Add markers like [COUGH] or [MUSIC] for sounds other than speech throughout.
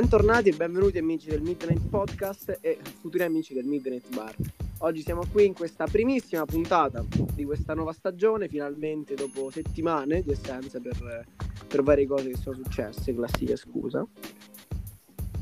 Bentornati e benvenuti amici del Midnight Podcast e futuri amici del Midnight Bar. Oggi siamo qui in questa primissima puntata di questa nuova stagione, finalmente dopo settimane di assenza per, per varie cose che sono successe, classica scusa.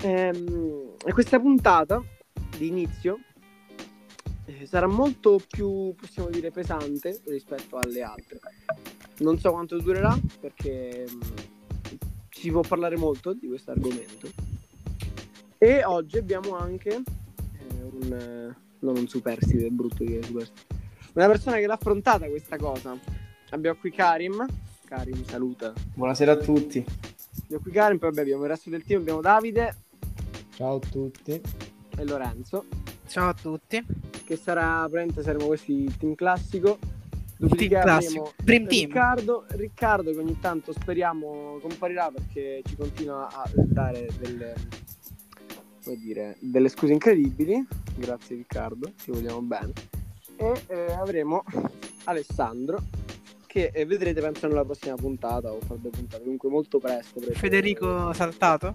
Ehm, e questa puntata di inizio eh, sarà molto più, possiamo dire, pesante rispetto alle altre. Non so quanto durerà perché si può parlare molto di questo argomento. E oggi abbiamo anche eh, un, eh, non un superstite, è brutto dire superstite, una persona che l'ha affrontata questa cosa. Abbiamo qui Karim. Karim, saluta. Buonasera a tutti. Abbiamo qui Karim, poi vabbè, abbiamo il resto del team, abbiamo Davide. Ciao a tutti. E Lorenzo. Ciao a tutti. Che sarà, probabilmente saremo questi il team classico Dopodiché team classico. Dream Riccardo, Riccardo che ogni tanto speriamo comparirà perché ci continua a dare delle, dire, delle scuse incredibili. Grazie Riccardo, ti vogliamo bene. E eh, avremo Alessandro che eh, vedrete penso nella prossima puntata o qualche puntata, comunque molto presto. Federico saltato?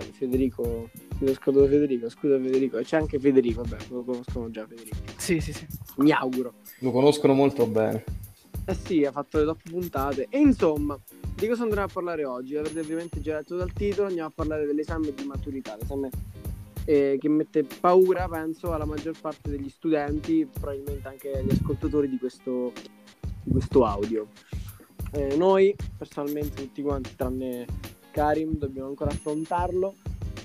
Federico, mi ho scordato Federico, scusa Federico, c'è anche Federico, vabbè, lo conoscono già Federico. Sì, sì, sì. Mi auguro. Lo conoscono molto bene. Eh sì, ha fatto le top puntate. E insomma, di cosa andremo a parlare oggi? Avrete ovviamente già letto dal titolo, andiamo a parlare dell'esame di maturità, l'esame eh, che mette paura, penso, alla maggior parte degli studenti, probabilmente anche agli ascoltatori di questo, di questo audio. Eh, noi, personalmente, tutti quanti, tranne Karim, dobbiamo ancora affrontarlo.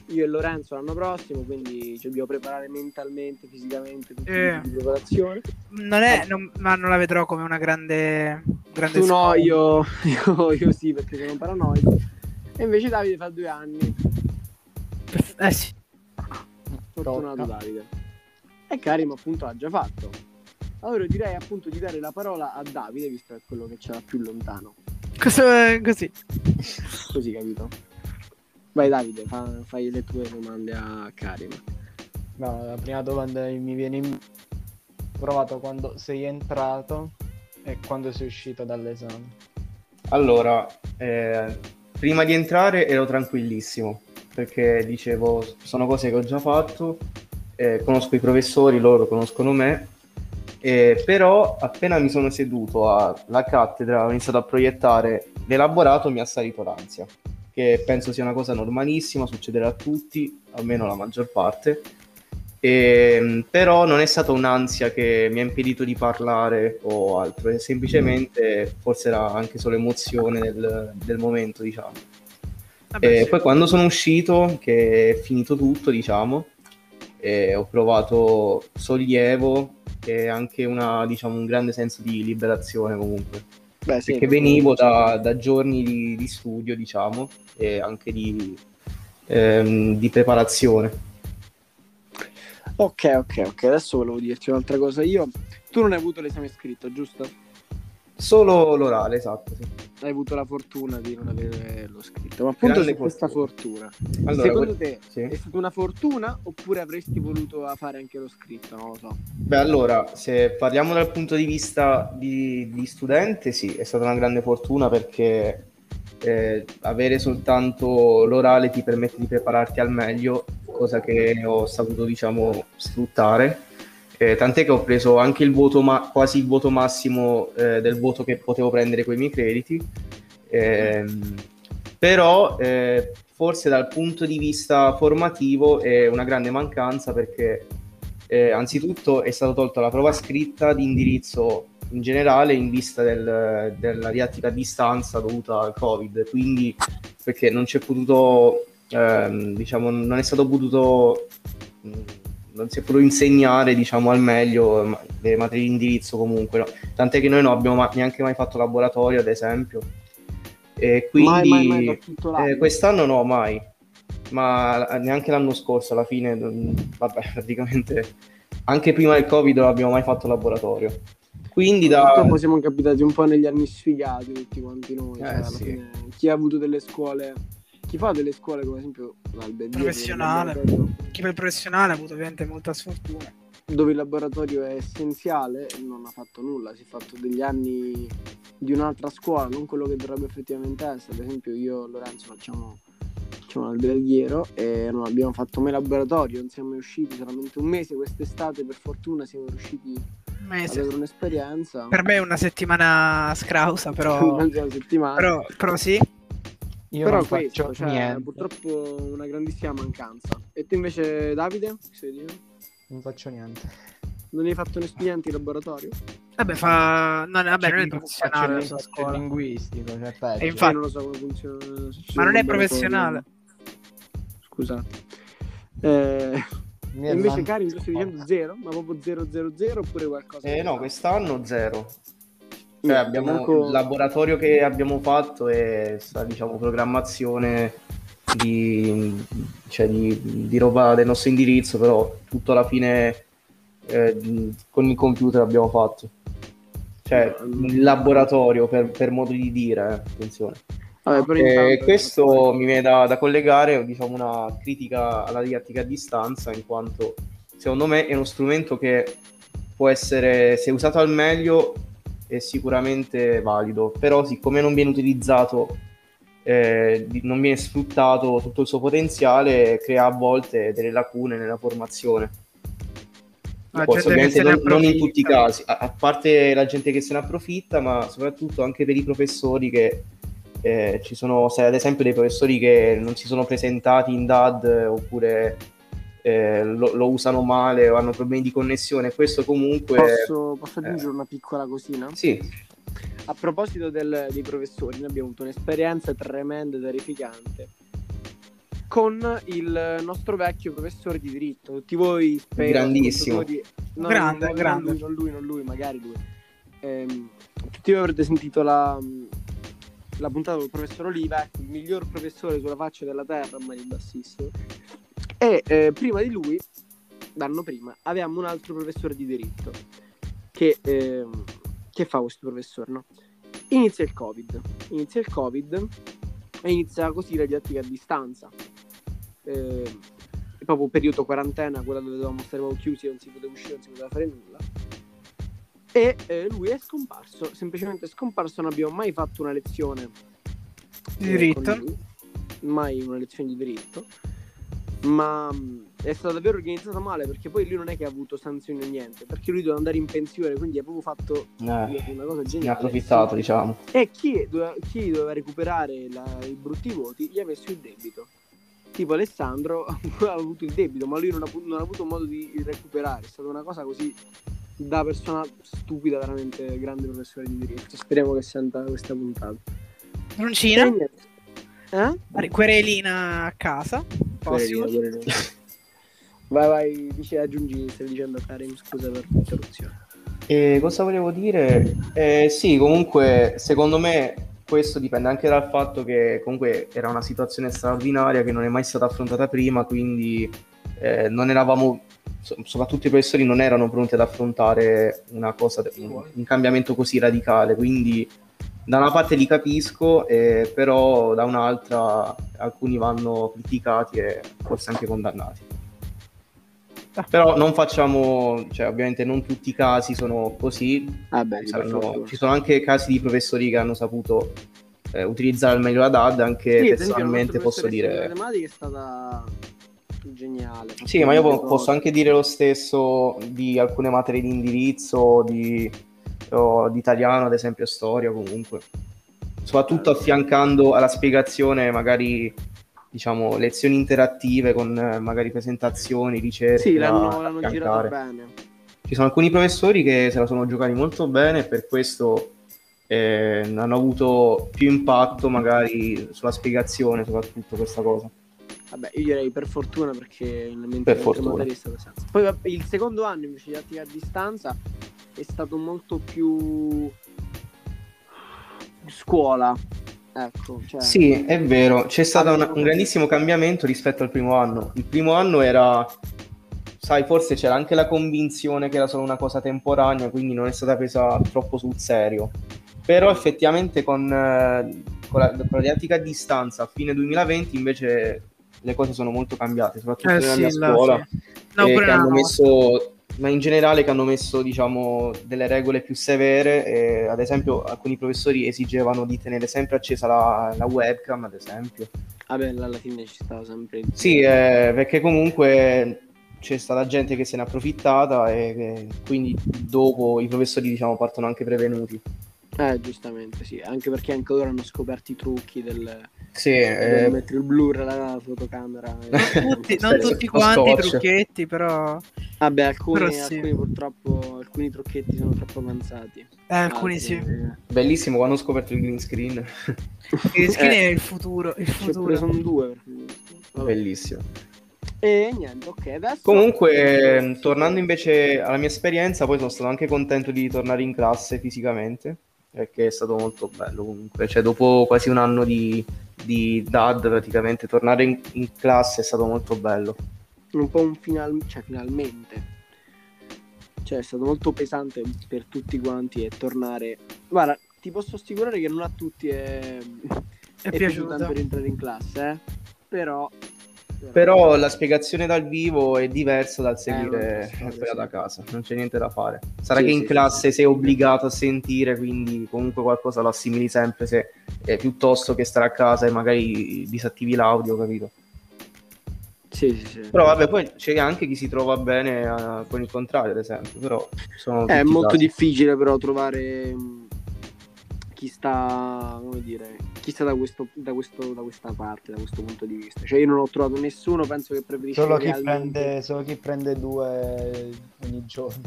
Io e Lorenzo l'anno prossimo, quindi ci dobbiamo preparare mentalmente, fisicamente, tutti eh, di preparazione. Non è, non, ma non la vedrò come una grande, grande Tu no, io, io, io, sì, perché sono paranoico. E invece Davide fa due anni. Eh sì. Fortunato Tocca. Davide. E Karim appunto ha già fatto. Allora direi appunto di dare la parola a Davide, visto che è quello che ce l'ha più lontano. Cosa, così. Così, capito? Vai Davide, fa, fai le tue domande a Karim. No, la prima domanda che mi viene in provato quando sei entrato e quando sei uscito dall'esame. Allora, eh, prima di entrare ero tranquillissimo perché dicevo sono cose che ho già fatto, eh, conosco i professori, loro conoscono me eh, però appena mi sono seduto alla cattedra ho iniziato a proiettare l'elaborato mi ha salito l'ansia. Che penso sia una cosa normalissima succederà a tutti almeno la maggior parte. E, ehm, però non è stata un'ansia che mi ha impedito di parlare o altro è semplicemente forse era anche solo emozione del, del momento diciamo. Vabbè, e sì. poi quando sono uscito che è finito tutto diciamo ho provato sollievo e anche una, diciamo, un grande senso di liberazione comunque. Beh, sì, perché venivo da, da giorni di, di, studio, diciamo, e anche di, ehm, di preparazione. Ok, ok, ok. Adesso volevo dirti un'altra cosa. Io, tu non hai avuto l'esame scritto, giusto? Solo l'orale, esatto. Sì. Hai avuto la fortuna di non averlo scritto. Ma appunto c'è questa fortuna. Allora, Secondo te sì. è stata una fortuna oppure avresti voluto fare anche lo scritto? Non lo so. Beh, allora, se parliamo dal punto di vista di, di studente, sì, è stata una grande fortuna perché eh, avere soltanto l'orale ti permette di prepararti al meglio, cosa che ho saputo, diciamo, sfruttare eh, tant'è che ho preso anche il voto, ma- quasi il voto massimo eh, del voto che potevo prendere con i miei crediti. Eh, però forse dal punto di vista formativo è una grande mancanza perché eh, anzitutto è stata tolta la prova scritta di indirizzo in generale in vista del, della didattica a distanza dovuta al covid quindi perché non c'è potuto ehm, diciamo non è stato potuto mh, non si è potuto insegnare diciamo al meglio le materie di indirizzo comunque no? tant'è che noi non abbiamo ma- neanche mai fatto laboratorio ad esempio e quindi mai, mai, mai eh, quest'anno no mai ma neanche l'anno scorso alla fine vabbè [LAUGHS] praticamente anche prima del covid non abbiamo mai fatto laboratorio quindi da... Purtroppo siamo capitati un po' negli anni sfigati tutti quanti noi eh, cioè, sì. fine, chi ha avuto delle scuole chi fa delle scuole come esempio l'alberghiere professionale chi il professionale ha avuto ovviamente molta sfortuna dove il laboratorio è essenziale non ha fatto nulla si è fatto degli anni di un'altra scuola non quello che dovrebbe effettivamente essere ad esempio io e Lorenzo facciamo facciamo l'alberghiero e non abbiamo fatto mai laboratorio, non siamo mai usciti solamente un mese quest'estate, per fortuna siamo riusciti Un ad mese. avere un'esperienza. Per me è una settimana scrausa, però, [LAUGHS] settimana. però, però sì. Io Però non questo, faccio cioè, niente. purtroppo una grandissima mancanza. E tu invece, Davide? Non faccio niente. Non hai fatto nessun niente in laboratorio? Vabbè, fa... no, vabbè, non è professionale la scuola. linguistico, cioè E peggio. infatti- Io non lo so come funziona. Ma non è professionale. Scusate. Eh, Mi invece, Karim, tu stai dicendo zero? Ma proprio 0 0 0 oppure qualcosa? Eh, no, quest'anno zero. Cioè, abbiamo manco- il laboratorio che abbiamo fatto è sta, diciamo, programmazione di, cioè, di, di roba del nostro indirizzo, però tutto alla fine eh, con il computer abbiamo fatto. Cioè, il laboratorio per, per modo di dire, eh, attenzione. Vabbè, però E intanto- questo mi viene da, da collegare diciamo, una critica alla didattica a distanza, in quanto secondo me è uno strumento che può essere, se usato al meglio, è sicuramente valido, però siccome non viene utilizzato, eh, non viene sfruttato tutto il suo potenziale, crea a volte delle lacune nella formazione. La Poi, ovviamente se ne non, non in tutti i casi, a, a parte la gente che se ne approfitta, ma soprattutto anche per i professori che eh, ci sono, ad esempio, dei professori che non si sono presentati in DAD oppure eh, lo, lo usano male o hanno problemi di connessione. Questo comunque, Posso, posso eh. aggiungere una piccola cosina? sì, A proposito del- dei professori, noi abbiamo avuto un'esperienza tremenda e terrificante con il nostro vecchio professore di diritto. Tutti voi spero, Grandissimo. ascoltatori- no, Grande, non, grande. Non lui, non lui, non lui, magari lui. Ehm, tutti voi avrete sentito la, la puntata del professor Oliva, ecco, il miglior professore sulla faccia della terra, ma il bassissimo. E eh, prima di lui, l'anno prima, avevamo un altro professore di diritto. Che, ehm, che fa questo professore? No? Inizia il Covid. Inizia il Covid e inizia così la didattica a distanza. È proprio periodo quarantena, quella dove dovevamo stare chiusi, non si poteva uscire, non si poteva fare nulla. E eh, lui è scomparso, semplicemente scomparso, non abbiamo mai fatto una lezione Di eh, diritto. con lui, mai una lezione di diritto, ma mh, è stata davvero organizzata male perché poi lui non è che ha avuto sanzioni o niente, perché lui doveva andare in pensione, quindi ha proprio fatto eh, una cosa ne ha geniale. approfittato, diciamo. E chi doveva, chi doveva recuperare la- i brutti voti gli ha messo il debito. Tipo Alessandro [LAUGHS] ha avuto il debito, ma lui non ha, non ha avuto modo di recuperare. È stata una cosa così da persona stupida, veramente grande professore di diritto. Speriamo che senta questa puntata. E niente. Eh? querelina a casa. Querelina. Vai, vai, dice, aggiungi, stai dicendo Karim, scusa per l'interruzione. E cosa volevo dire? Eh, sì, comunque, secondo me questo dipende anche dal fatto che comunque era una situazione straordinaria che non è mai stata affrontata prima, quindi eh, non eravamo, so- soprattutto i professori non erano pronti ad affrontare una cosa, un, un cambiamento così radicale, quindi da una parte li capisco, eh, però da un'altra alcuni vanno criticati e forse anche condannati. Però non facciamo, cioè ovviamente non tutti i casi sono così, Vabbè, per Saranno- ci sono anche casi di professori che hanno saputo eh, utilizzare al meglio la DAD, anche Sì, la personalmente posso dire... matematica è stata geniale. Sì, ma io po- po- posso anche dire lo stesso di alcune materie di indirizzo, di, o di italiano, ad esempio storia comunque. Soprattutto affiancando alla spiegazione magari diciamo lezioni interattive con eh, magari presentazioni, ricerche. Sì, l'hanno, l'hanno affiancare. bene. Ci sono alcuni professori che se la sono giocati molto bene e per questo eh, hanno avuto più impatto magari sulla spiegazione, soprattutto questa cosa. Vabbè, io direi per fortuna perché mente Per fortuna. Poi vabbè, il secondo anno invece di didattica a distanza è stato molto più scuola. Ecco, cioè, Sì, è vero, c'è stato un, un grandissimo cambiamento rispetto al primo anno. Il primo anno era, sai, forse c'era anche la convinzione che era solo una cosa temporanea, quindi non è stata presa troppo sul serio. Però effettivamente con, eh, con la, con la didattica a distanza a fine 2020 invece le cose sono molto cambiate, soprattutto Eh, nella sì, mia scuola. sì. No, eh, che hanno messo, ma in generale che hanno messo diciamo delle regole più severe. e, ad esempio, alcuni professori esigevano di tenere sempre accesa la, la webcam, ad esempio. Vabbè, là alla fine ci stava sempre. Sì, eh, perché comunque c'è stata gente che se n'è approfittata e quindi dopo i professori diciamo partono anche prevenuti. Eh, giustamente, sì. Anche perché anche loro hanno scoperto i trucchi del... Sì, eh, mettere il blur alla fotocamera. [LAUGHS] Non tutti, non tutti quanti i trucchetti, però Vabbè, alcuni, Però sì. alcuni purtroppo, alcuni trucchetti sono troppo avanzati. eh, alcuni Altri, sì. eh, bellissimo quando ho scoperto il green screen, Il skin Eh. è il futuro, il futuro. sono due. vabbè. bellissimo. E niente, ok, adesso... Comunque, ehm, tornando invece alla mia esperienza, poi sono stato anche contento di tornare in classe fisicamente, perché è stato molto bello comunque. Cioè, dopo quasi un anno di, di DAD, praticamente, tornare in, in classe è stato molto bello. un po' un final, cioè finalmente. Cioè è stato molto pesante per tutti quanti e tornare. Guarda, ti posso assicurare che non a tutti è, È è piaciuto. per entrare in classe, eh. Però Però la spiegazione dal vivo è diversa dal seguire un'altra storia, quella sì. da casa, non c'è niente da fare. Sarà Sì, che in sì, classe sì. sei obbligato a sentire, quindi comunque qualcosa lo assimili sempre se, eh, piuttosto che stare a casa e magari disattivi l'audio, capito? Sì, sì, sì. Però vabbè, poi c'è anche chi si trova bene eh, con il contrario, ad esempio, però sono È molto casi. difficile però trovare mh, chi sta, come dire, chi sta da, questo, da, questo, da questa parte, da questo punto di vista. Cioè io non ho trovato nessuno, penso che preferisce Solo chi, realmente- prende, solo chi prende due ogni giorno.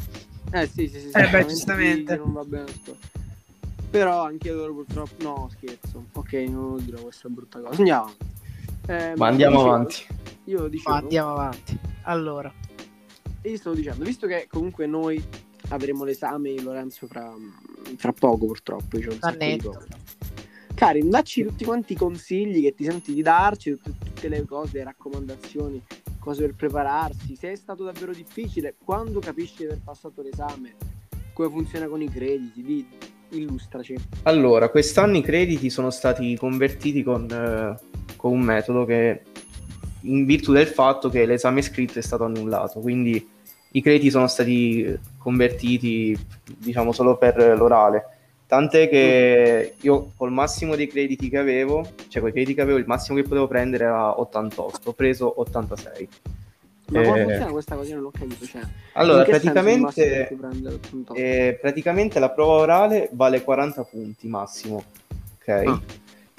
Eh sì, sì, sì, sì, Eh, beh, giustamente. Non va bene. Però anche loro purtroppo... No, scherzo. Ok, non lo dirò questa brutta cosa. Andiamo. Eh, Ma andiamo dicevo- avanti. Io dicevo... Ma andiamo avanti. Allora, io stavo dicendo, visto che comunque noi avremo l'esame di Lorenzo fra, fra poco purtroppo, c'è Karim, dacci tutti quanti i consigli che ti senti di darci, tutte, le cose, le raccomandazioni, cose per prepararsi. Se è stato davvero difficile, quando capisci di aver passato l'esame, come funziona con i crediti, di, illustraci. Allora, quest'anno i crediti sono stati convertiti con, eh, con un metodo che, in virtù del fatto che l'esame scritto è stato annullato, quindi i crediti sono stati convertiti, diciamo, solo per l'orale. Tant'è che io col massimo dei crediti che avevo, cioè con i crediti che avevo, il massimo che potevo prendere era 88, ho preso 86. Ma come Eh, funziona questa cosa? Io non l'ho capito. Cioè, Allora, praticamente... puoi prendere è 88? Eh, praticamente la prova orale vale 40 punti massimo, ok? Ah.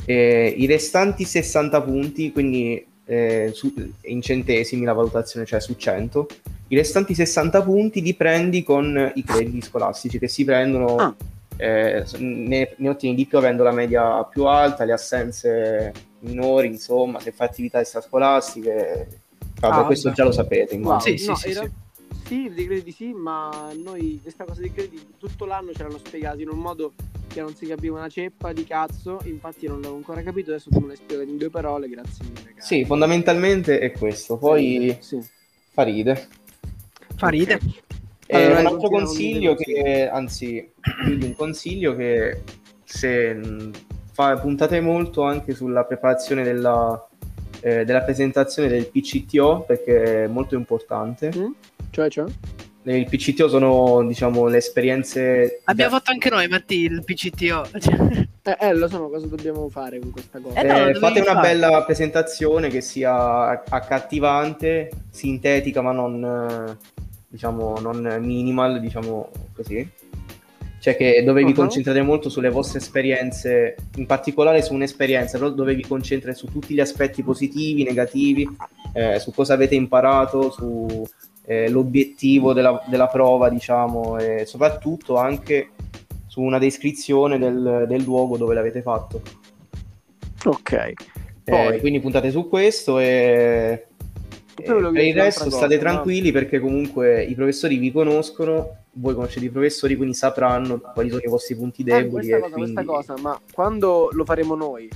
E I restanti 60 punti, quindi eh, su- in centesimi la valutazione, cioè su 100, i restanti 60 punti li prendi con i crediti scolastici che si prendono, Ah. Eh, ne, ne ottieni di più avendo la media più alta, le assenze minori, insomma, se fai attività extrascolastiche, vabbè, Ah, questo vabbè. già lo sapete, Wow. Sì, sì, no, sì, in sì. sì, dei crediti sì, ma noi questa cosa dei crediti tutto l'anno ce l'hanno spiegato in un modo che non si capiva una ceppa di cazzo, infatti non l'avevo ancora capito, adesso tu me l'hai spiegato in due parole, grazie mille. caro. Sì, fondamentalmente è questo, poi Sì. fa ride. fa ride. Ok. Allora, un altro consiglio che, anzi, un consiglio che se fa- puntate molto anche sulla preparazione della, eh, della presentazione del PCTO perché è molto importante. Mm? Cioè, cioè? Il PCTO sono, diciamo, le esperienze... Abbiamo da- fatto anche noi, Matti, il PCTO. Eh, eh, lo so, ma cosa dobbiamo fare con questa cosa? Eh, no, Eh, fate una fare. bella presentazione che sia accattivante, sintetica ma non, eh, diciamo, non minimal, diciamo così. Cioè che dove vi Uh-huh. concentrate molto sulle vostre esperienze, in particolare su un'esperienza, però dove vi concentrate su tutti gli aspetti positivi, negativi, eh, su cosa avete imparato, su eh, l'obiettivo della, della prova, diciamo, e soprattutto anche su una descrizione del, del luogo dove l'avete fatto. Ok. Eh, Poi- quindi puntate su questo e, per il dire resto state cosa, no? tranquilli perché comunque i professori vi conoscono, voi conoscete i professori, quindi sapranno quali sono i vostri punti Eh, deboli. questa e cosa, quindi- questa cosa, ma quando lo faremo noi?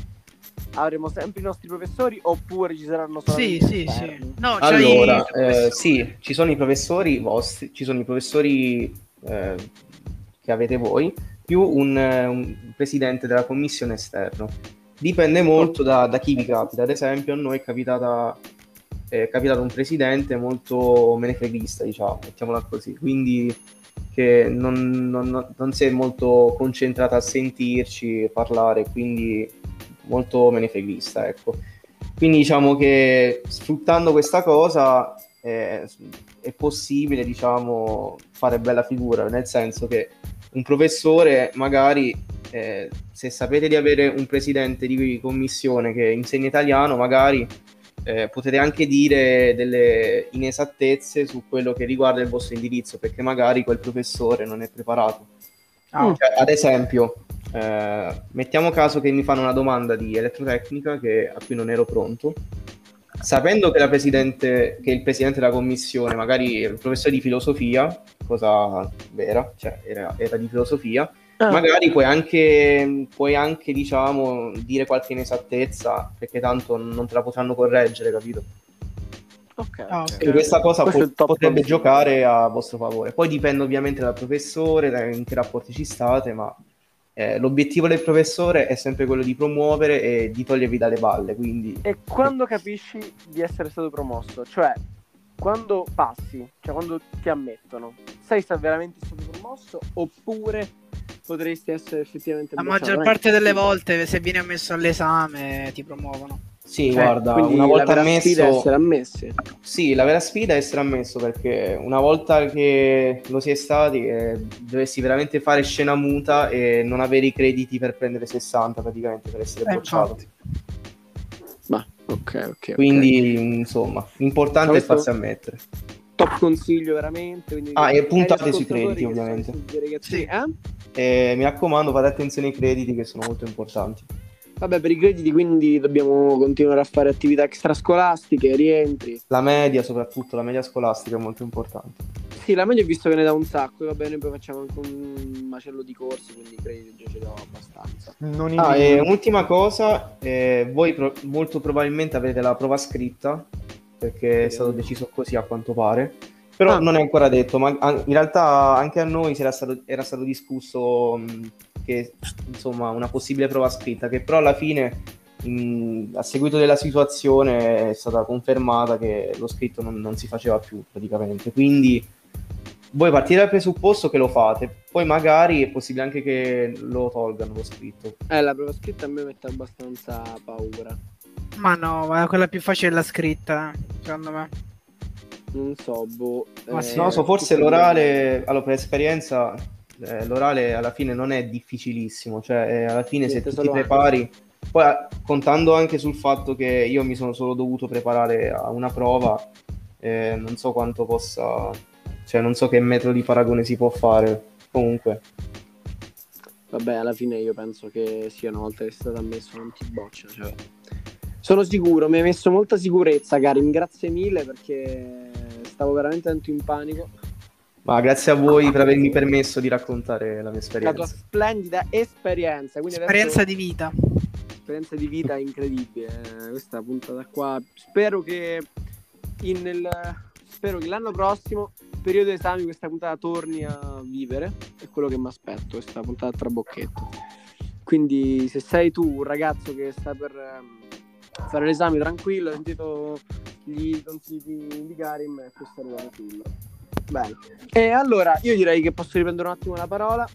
Avremo sempre i nostri professori oppure ci saranno solo sì, sì, sì. No, Allora, eh, sì, ci sono i professori vostri, ci sono i professori eh, che avete voi, più un, eh, un presidente della commissione esterno. Dipende molto da, da chi vi capita. Ad esempio, a noi è capitata è capitato un presidente molto menefreghista, diciamo, mettiamola così, quindi che non, non- non si è molto concentrata a sentirci parlare, quindi molto menefreghista, ecco. Quindi diciamo che sfruttando questa cosa eh, è possibile diciamo, fare bella figura, nel senso che un professore magari eh, se sapete di avere un presidente di commissione che insegna italiano, magari eh, potete anche dire delle inesattezze su quello che riguarda il vostro indirizzo, perché magari quel professore non è preparato. Ah. Cioè, ad esempio, eh, mettiamo caso che mi fanno una domanda di elettrotecnica che, a cui non ero pronto. Sapendo che, che il presidente della commissione magari il professore di filosofia, cosa vera, cioè era, era di filosofia, Ah. Magari puoi anche, puoi anche, diciamo, dire qualche inesattezza perché tanto non te la potranno correggere, capito? Ok. Ah, okay. questa cosa po- potrebbe giocare a vostro favore. Poi dipende ovviamente dal professore, da in che rapporti ci state, ma eh, l'obiettivo del professore è sempre quello di promuovere e di togliervi dalle balle. Quindi... E quando capisci di essere stato promosso? Cioè, quando passi, cioè quando ti ammettono, sei veramente stato promosso oppure potresti essere effettivamente la maggior parte delle volte se vieni ammesso all'esame ti promuovono. Sì cioè, guarda una volta ammesso sfida è essere ammessi. Sì la vera sfida è essere ammesso perché una volta che lo si è stati eh, dovresti veramente fare scena muta e non avere i crediti per prendere 60 praticamente per essere eh, bocciato ma ok ok quindi okay. insomma l'importante è farsi ammettere top consiglio veramente ah e puntate sui crediti ovviamente sì. eh? E mi raccomando, fate attenzione ai crediti che sono molto importanti. Vabbè, per i crediti quindi dobbiamo continuare a fare attività extrascolastiche, rientri. La media, soprattutto la media scolastica è molto importante. Sì, la media ho visto che ne dà un sacco, va bene, poi facciamo anche un macello di corsi, quindi i crediti già ce li ho abbastanza. Non ah, e un'ultima cosa, eh, voi pro- molto probabilmente avete la prova scritta, perché è stato deciso così a quanto pare però ah. non è ancora detto, ma in realtà anche a noi era stato, era stato discusso mh, che insomma una possibile prova scritta, che però alla fine mh, a seguito della situazione è stata confermata che lo scritto non, non si faceva più praticamente. Quindi voi partite dal presupposto che lo fate, poi magari è possibile anche che lo tolgano lo scritto. Eh, la prova scritta a me mette abbastanza paura. Ma no, quella più facile è la scritta, secondo me non so, boh. Ma eh, sì, non so, forse l'orale, allora per esperienza, eh, l'orale alla fine non è difficilissimo, cioè eh, alla fine Niente, se tu ti prepari, anche. poi contando anche sul fatto che io mi sono solo dovuto preparare a una prova, eh, non so quanto possa, cioè non so che metro di paragone si può fare, comunque. Vabbè, alla fine io penso che sia una volta che è stato ammesso non ti boccia, cioè... Sono sicuro, mi hai messo molta sicurezza, Karim, grazie mille perché stavo veramente tanto in panico. Ma grazie a voi per avermi permesso di raccontare la mia esperienza. La tua splendida esperienza. esperienza di vita. Esperienza di vita incredibile. Eh, questa puntata qua. Spero che, in nel, spero che l'anno prossimo, periodo esami, questa puntata torni a vivere. È quello che mi aspetto, questa puntata tra bocchetto. Quindi se sei tu un ragazzo che sta per ehm, fare l'esame tranquillo, hai sentito gli consigli di Karim e questo arriva tranquillo. Bene. E allora io direi che posso riprendere un attimo la parola.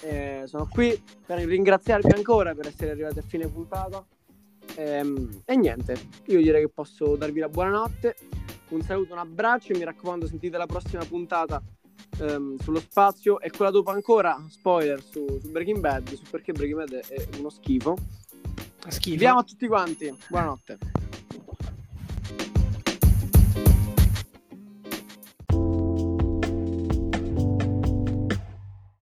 Eh, sono qui per ringraziarvi ancora per essere arrivati a fine puntata. Ehm, e niente, io direi che posso darvi la buonanotte. Un saluto, un abbraccio e mi raccomando sentite la prossima puntata ehm, sullo spazio e quella dopo ancora, spoiler su, su Breaking Bad, su perché Breaking Bad è uno schifo. Schifo. Vediamo a tutti quanti. Buonanotte.